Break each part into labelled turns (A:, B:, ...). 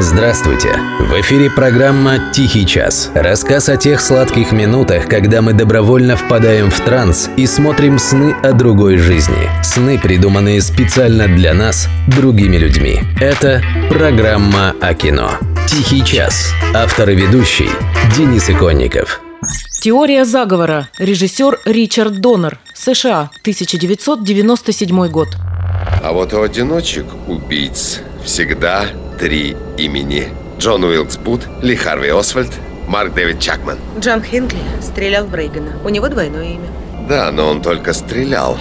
A: Здравствуйте! В эфире программа «Тихий час». Рассказ о тех сладких минутах, когда мы добровольно впадаем в транс и смотрим сны о другой жизни. Сны, придуманные специально для нас, другими людьми. Это программа о кино. «Тихий час». Автор и ведущий Денис Иконников.
B: Теория заговора. Режиссер Ричард Доннер. США. 1997 год.
C: А вот у одиночек убийц всегда три имени. Джон Уилкс Бут, Ли Харви Освальд, Марк Дэвид Чакман.
D: Джон Хинкли стрелял в Рейгана. У него двойное имя.
C: Да, но он только стрелял.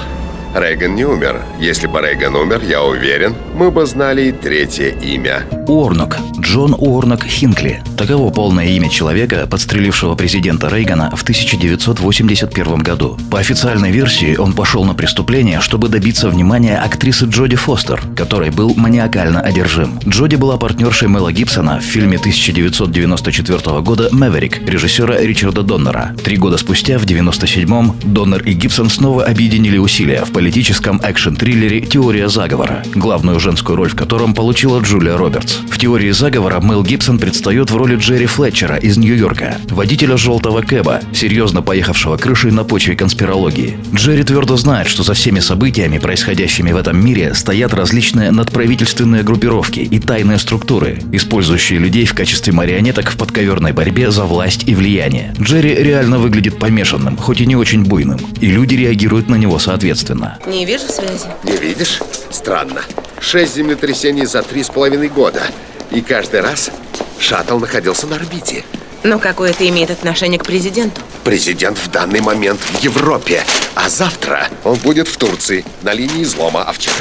C: Рейган не умер. Если бы Рейган умер, я уверен, мы бы знали и третье имя.
E: Уорнок. Джон Уорнок Хинкли. Таково полное имя человека, подстрелившего президента Рейгана в 1981 году. По официальной версии, он пошел на преступление, чтобы добиться внимания актрисы Джоди Фостер, которой был маниакально одержим. Джоди была партнершей Мэла Гибсона в фильме 1994 года «Мэверик» режиссера Ричарда Доннера. Три года спустя, в 1997-м, Доннер и Гибсон снова объединили усилия в политическом экшн-триллере «Теория заговора», главную женскую роль в котором получила Джулия Робертс. В «Теории заговора» Мэл Гибсон предстает в роли Джерри Флетчера из Нью-Йорка, водителя желтого кэба, серьезно поехавшего крышей на почве конспирологии. Джерри твердо знает, что за всеми событиями, происходящими в этом мире, стоят различные надправительственные группировки и тайные структуры, использующие людей в качестве марионеток в подковерной борьбе за власть и влияние. Джерри реально выглядит помешанным, хоть и не очень буйным, и люди реагируют на него соответственно.
D: Не вижу связи.
C: Не видишь? Странно. Шесть землетрясений за три с половиной года. И каждый раз шаттл находился на орбите.
D: Но какое это имеет отношение к президенту?
C: Президент в данный момент в Европе, а завтра он будет в Турции на линии излома, а вчера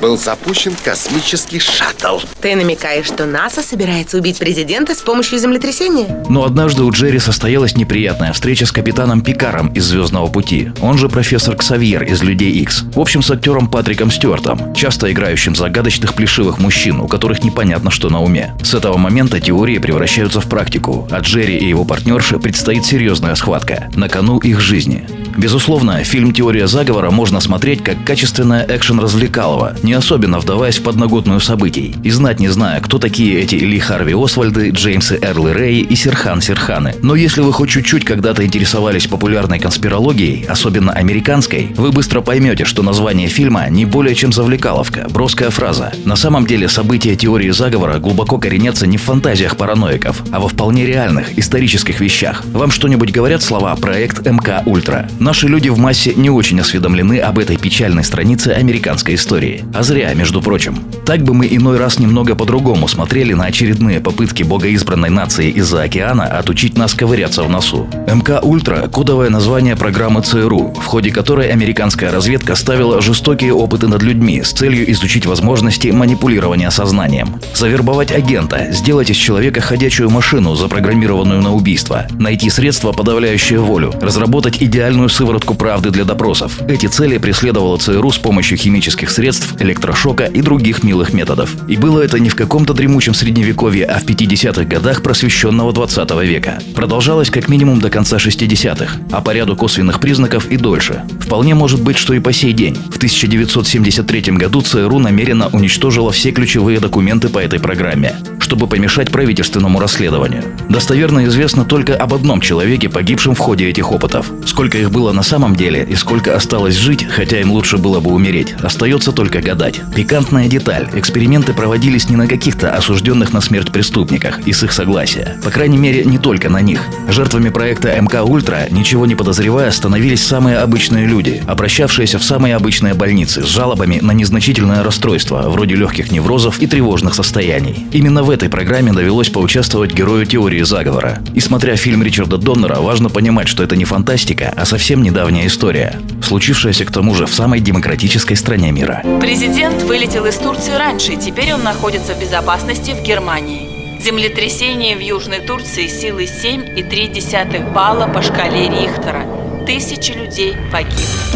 C: был запущен космический шаттл.
D: Ты намекаешь, что НАСА собирается убить президента с помощью землетрясения?
E: Но однажды у Джерри состоялась неприятная встреча с капитаном Пикаром из «Звездного пути». Он же профессор Ксавьер из «Людей Икс». В общем, с актером Патриком Стюартом, часто играющим загадочных плешивых мужчин, у которых непонятно, что на уме. С этого момента теории превращаются в практику, а Джерри и его партнерше предстоит серьезная схватка. На кону их жизни. Безусловно, фильм «Теория заговора» можно смотреть как качественное экшен-развлекалово, не особенно вдаваясь в подноготную событий, и знать не зная, кто такие эти Ли Харви Освальды, Джеймсы Эрлы Рэй и Серхан Серханы. Но если вы хоть чуть-чуть когда-то интересовались популярной конспирологией, особенно американской, вы быстро поймете, что название фильма не более чем завлекаловка, броская фраза. На самом деле события теории заговора глубоко коренятся не в фантазиях параноиков, а во вполне реальных, исторических вещах. Вам что-нибудь говорят слова «проект МК Ультра»? Наши люди в массе не очень осведомлены об этой печальной странице американской истории. А зря, между прочим. Так бы мы иной раз немного по-другому смотрели на очередные попытки богоизбранной нации из-за океана отучить нас ковыряться в носу. МК «Ультра» – кодовое название программы ЦРУ, в ходе которой американская разведка ставила жестокие опыты над людьми с целью изучить возможности манипулирования сознанием. Завербовать агента, сделать из человека ходячую машину, запрограммированную на убийство, найти средства, подавляющие волю, разработать идеальную сыворотку правды для допросов. Эти цели преследовала ЦРУ с помощью химических средств, электрошока и других милых методов. И было это не в каком-то дремучем средневековье, а в 50-х годах просвещенного 20 века. Продолжалось как минимум до конца 60-х, а по ряду косвенных признаков и дольше. Вполне может быть, что и по сей день. В 1973 году ЦРУ намеренно уничтожила все ключевые документы по этой программе, чтобы помешать правительственному расследованию. Достоверно известно только об одном человеке, погибшем в ходе этих опытов. Сколько их было на самом деле и сколько осталось жить, хотя им лучше было бы умереть, остается только гадать. Пикантная деталь. Эксперименты проводились не на каких-то осужденных на смерть преступниках и с их согласия. По крайней мере, не только на них. Жертвами проекта МК Ультра, ничего не подозревая, становились самые обычные люди, обращавшиеся в самые обычные больницы с жалобами на незначительное расстройство, вроде легких неврозов и тревожных состояний. Именно в этой программе довелось поучаствовать герою теории заговора. И смотря фильм Ричарда Доннера, важно понимать, что это не фантастика, а совсем недавняя история, случившаяся к тому же в самой демократической стране мира.
F: Президент вылетел из Турции раньше, теперь он находится в безопасности в Германии. Землетрясение в Южной Турции силой 7,3 балла по шкале Рихтера. Тысячи людей погибли.